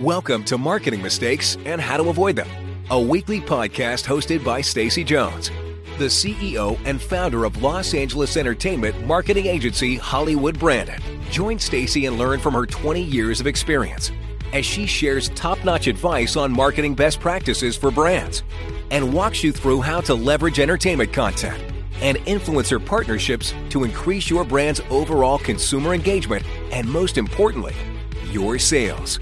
Welcome to Marketing Mistakes and How to Avoid Them, a weekly podcast hosted by Stacy Jones, the CEO and founder of Los Angeles entertainment marketing agency Hollywood Branded. Join Stacy and learn from her 20 years of experience as she shares top-notch advice on marketing best practices for brands and walks you through how to leverage entertainment content and influencer partnerships to increase your brand's overall consumer engagement and most importantly, your sales.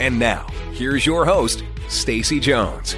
And now, here's your host, Stacy Jones.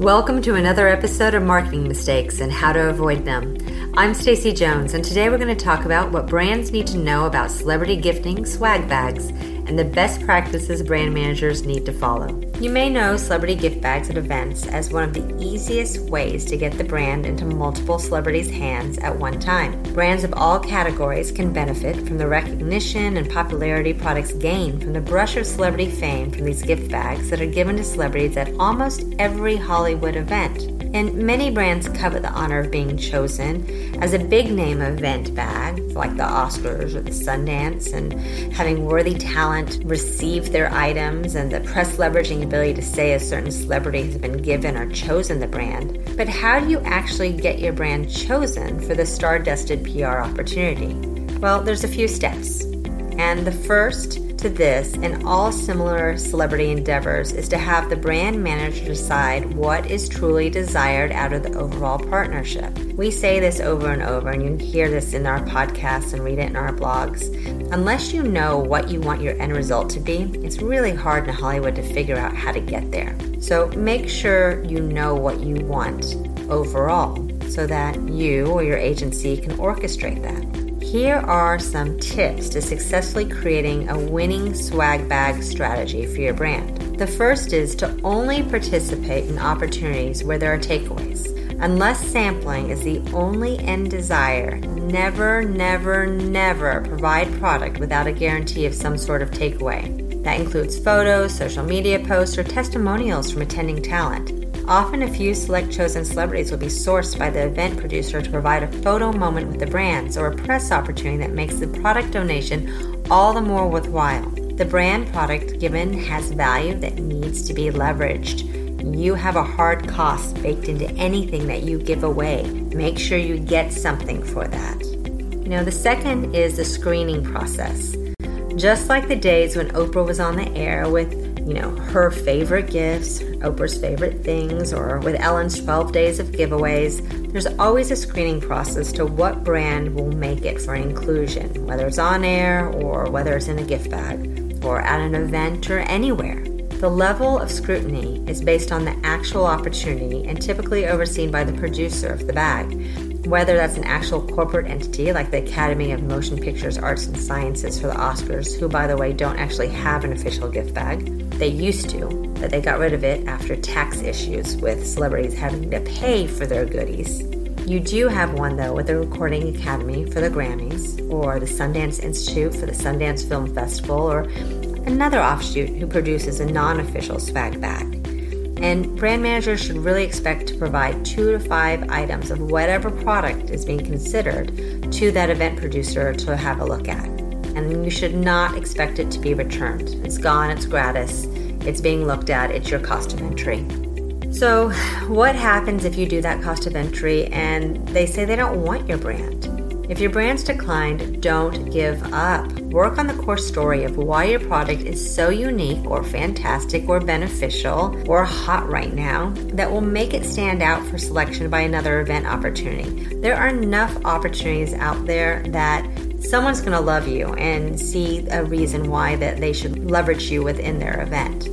Welcome to another episode of Marketing Mistakes and How to Avoid Them. I'm Stacy Jones, and today we're going to talk about what brands need to know about celebrity gifting swag bags and the best practices brand managers need to follow. You may know celebrity gift bags at events as one of the easiest ways to get the brand into multiple celebrities' hands at one time. Brands of all categories can benefit from the recognition and popularity products gain from the brush of celebrity fame from these gift bags that are given to celebrities at almost every Hollywood event. And many brands covet the honor of being chosen as a big name event bag, like the Oscars or the Sundance, and having worthy talent receive their items and the press leveraging ability to say a certain celebrity has been given or chosen the brand. But how do you actually get your brand chosen for the star dusted PR opportunity? Well, there's a few steps. And the first to this and all similar celebrity endeavors is to have the brand manager decide what is truly desired out of the overall partnership. We say this over and over, and you hear this in our podcasts and read it in our blogs. Unless you know what you want your end result to be, it's really hard in Hollywood to figure out how to get there. So make sure you know what you want overall so that you or your agency can orchestrate that. Here are some tips to successfully creating a winning swag bag strategy for your brand. The first is to only participate in opportunities where there are takeaways. Unless sampling is the only end desire, never, never, never provide product without a guarantee of some sort of takeaway. That includes photos, social media posts, or testimonials from attending talent. Often, a few select chosen celebrities will be sourced by the event producer to provide a photo moment with the brands or a press opportunity that makes the product donation all the more worthwhile. The brand product given has value that needs to be leveraged. You have a hard cost baked into anything that you give away. Make sure you get something for that. Know, the second is the screening process. Just like the days when Oprah was on the air with you know, her favorite gifts, Oprah's favorite things, or with Ellen's 12 days of giveaways, there's always a screening process to what brand will make it for inclusion, whether it's on air or whether it's in a gift bag or at an event or anywhere. The level of scrutiny is based on the actual opportunity and typically overseen by the producer of the bag whether that's an actual corporate entity like the Academy of Motion Pictures Arts and Sciences for the Oscars, who, by the way, don't actually have an official gift bag. They used to, but they got rid of it after tax issues with celebrities having to pay for their goodies. You do have one, though, with the Recording Academy for the Grammys, or the Sundance Institute for the Sundance Film Festival, or another offshoot who produces a non official swag bag. And brand managers should really expect to provide two to five items of whatever product is being considered to that event producer to have a look at. And you should not expect it to be returned. It's gone, it's gratis, it's being looked at, it's your cost of entry. So, what happens if you do that cost of entry and they say they don't want your brand? If your brand's declined, don't give up. Work on the core story of why your product is so unique or fantastic or beneficial or hot right now that will make it stand out for selection by another event opportunity. There are enough opportunities out there that someone's going to love you and see a reason why that they should leverage you within their event.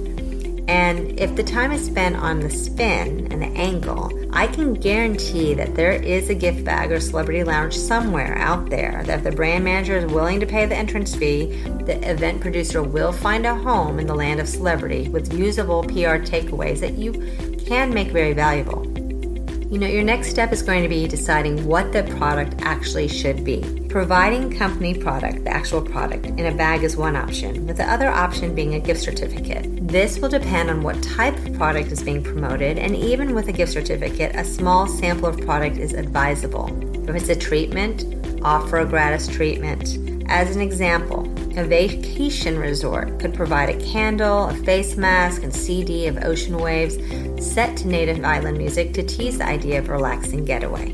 And if the time is spent on the spin and the angle, I can guarantee that there is a gift bag or celebrity lounge somewhere out there that if the brand manager is willing to pay the entrance fee, the event producer will find a home in the land of celebrity with usable PR takeaways that you can make very valuable. You know, your next step is going to be deciding what the product actually should be. Providing company product, the actual product, in a bag is one option, with the other option being a gift certificate. This will depend on what type of product is being promoted, and even with a gift certificate, a small sample of product is advisable. If it's a treatment, offer a gratis treatment. As an example, a vacation resort could provide a candle, a face mask, and CD of ocean waves set to native island music to tease the idea of a relaxing getaway.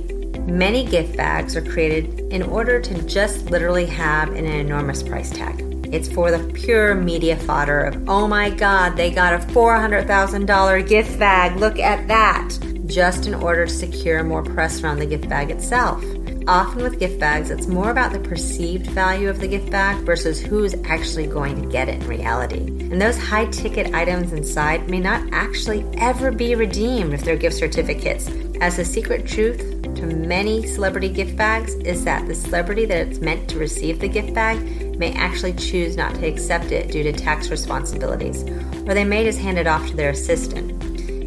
Many gift bags are created in order to just literally have an enormous price tag. It's for the pure media fodder of, oh my god, they got a $400,000 gift bag, look at that, just in order to secure more press around the gift bag itself. Often with gift bags, it's more about the perceived value of the gift bag versus who's actually going to get it in reality. And those high ticket items inside may not actually ever be redeemed if they're gift certificates, as the secret truth to many celebrity gift bags is that the celebrity that it's meant to receive the gift bag may actually choose not to accept it due to tax responsibilities, or they may just hand it off to their assistant.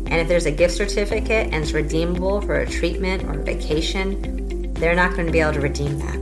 And if there's a gift certificate and it's redeemable for a treatment or a vacation, they're not going to be able to redeem that.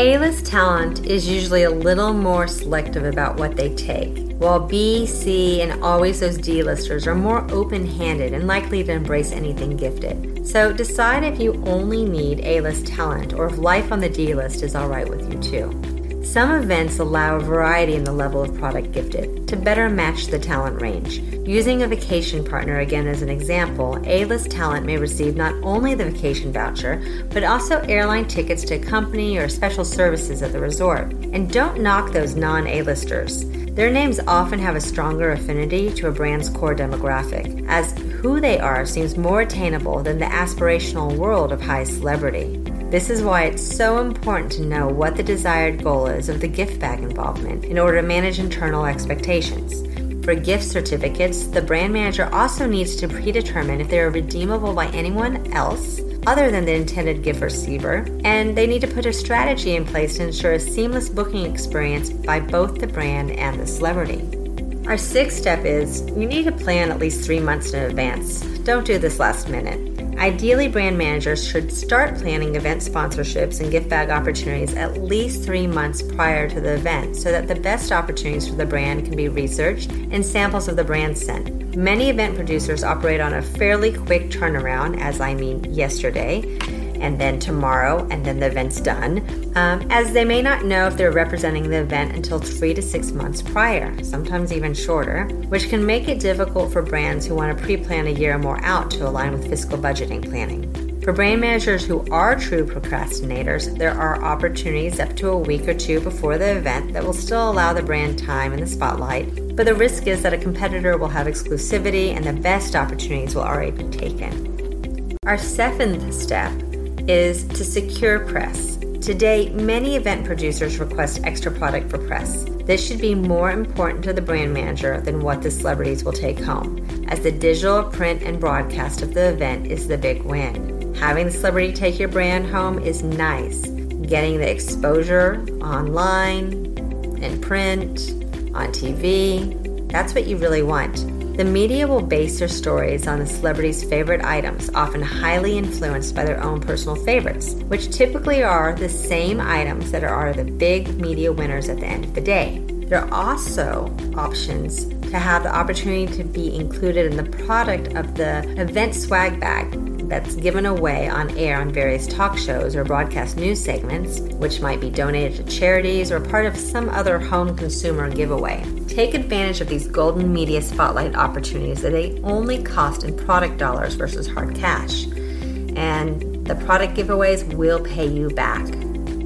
A list talent is usually a little more selective about what they take, while B, C, and always those D listers are more open handed and likely to embrace anything gifted. So decide if you only need A list talent or if life on the D list is alright with you too. Some events allow a variety in the level of product gifted to better match the talent range. Using a vacation partner again as an example, A list talent may receive not only the vacation voucher, but also airline tickets to accompany or special services at the resort. And don't knock those non A listers. Their names often have a stronger affinity to a brand's core demographic, as who they are seems more attainable than the aspirational world of high celebrity. This is why it's so important to know what the desired goal is of the gift bag involvement in order to manage internal expectations. For gift certificates, the brand manager also needs to predetermine if they are redeemable by anyone else other than the intended gift receiver, and they need to put a strategy in place to ensure a seamless booking experience by both the brand and the celebrity. Our sixth step is you need to plan at least three months in advance. Don't do this last minute. Ideally, brand managers should start planning event sponsorships and gift bag opportunities at least three months prior to the event so that the best opportunities for the brand can be researched and samples of the brand sent. Many event producers operate on a fairly quick turnaround, as I mean yesterday and then tomorrow, and then the event's done, um, as they may not know if they're representing the event until three to six months prior, sometimes even shorter, which can make it difficult for brands who want to pre plan a year or more out to align with fiscal budgeting planning. For brand managers who are true procrastinators, there are opportunities up to a week or two before the event that will still allow the brand time in the spotlight, but the risk is that a competitor will have exclusivity and the best opportunities will already be taken. Our seventh step is to secure press. Today, many event producers request extra product for press. This should be more important to the brand manager than what the celebrities will take home, as the digital, print, and broadcast of the event is the big win. Having the celebrity take your brand home is nice. Getting the exposure online, in print, on TV, that's what you really want. The media will base their stories on the celebrities' favorite items, often highly influenced by their own personal favorites, which typically are the same items that are the big media winners at the end of the day. There are also options to have the opportunity to be included in the product of the event swag bag that's given away on air on various talk shows or broadcast news segments, which might be donated to charities or part of some other home consumer giveaway. Take advantage of these golden media spotlight opportunities that they only cost in product dollars versus hard cash. And the product giveaways will pay you back.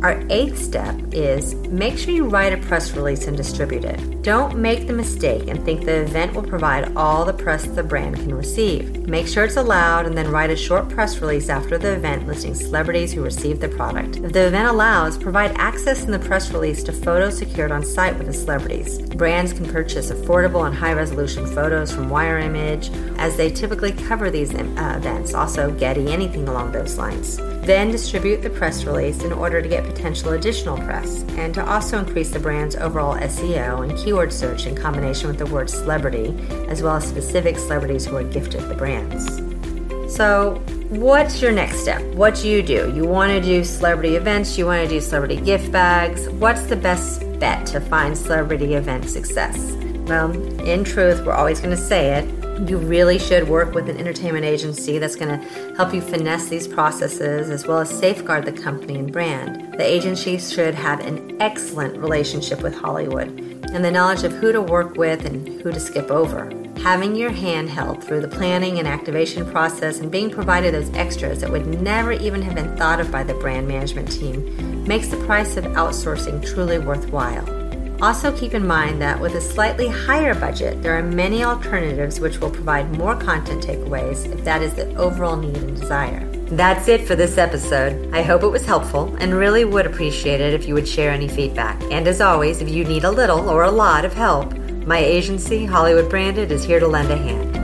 Our eighth step is make sure you write a press release and distribute it. Don't make the mistake and think the event will provide all the press the brand can receive. Make sure it's allowed and then write a short press release after the event listing celebrities who received the product. If the event allows, provide access in the press release to photos secured on site with the celebrities. Brands can purchase affordable and high resolution photos from Wire Image as they typically cover these uh, events, also Getty, anything along those lines. Then distribute the press release in order to get potential additional press and to also increase the brand's overall SEO and keyword search in combination with the word celebrity, as well as specific celebrities who are gifted the brands. So, what's your next step? What do you do? You want to do celebrity events, you want to do celebrity gift bags. What's the best bet to find celebrity event success? Well, in truth, we're always going to say it. You really should work with an entertainment agency that's going to help you finesse these processes as well as safeguard the company and brand. The agency should have an excellent relationship with Hollywood and the knowledge of who to work with and who to skip over having your hand held through the planning and activation process and being provided those extras that would never even have been thought of by the brand management team makes the price of outsourcing truly worthwhile. Also, keep in mind that with a slightly higher budget, there are many alternatives which will provide more content takeaways if that is the overall need and desire. That's it for this episode. I hope it was helpful and really would appreciate it if you would share any feedback. And as always, if you need a little or a lot of help, my agency, Hollywood Branded, is here to lend a hand.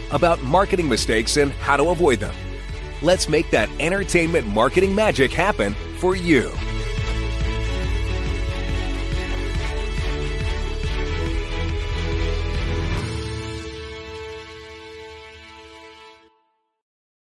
about marketing mistakes and how to avoid them. Let's make that entertainment marketing magic happen for you.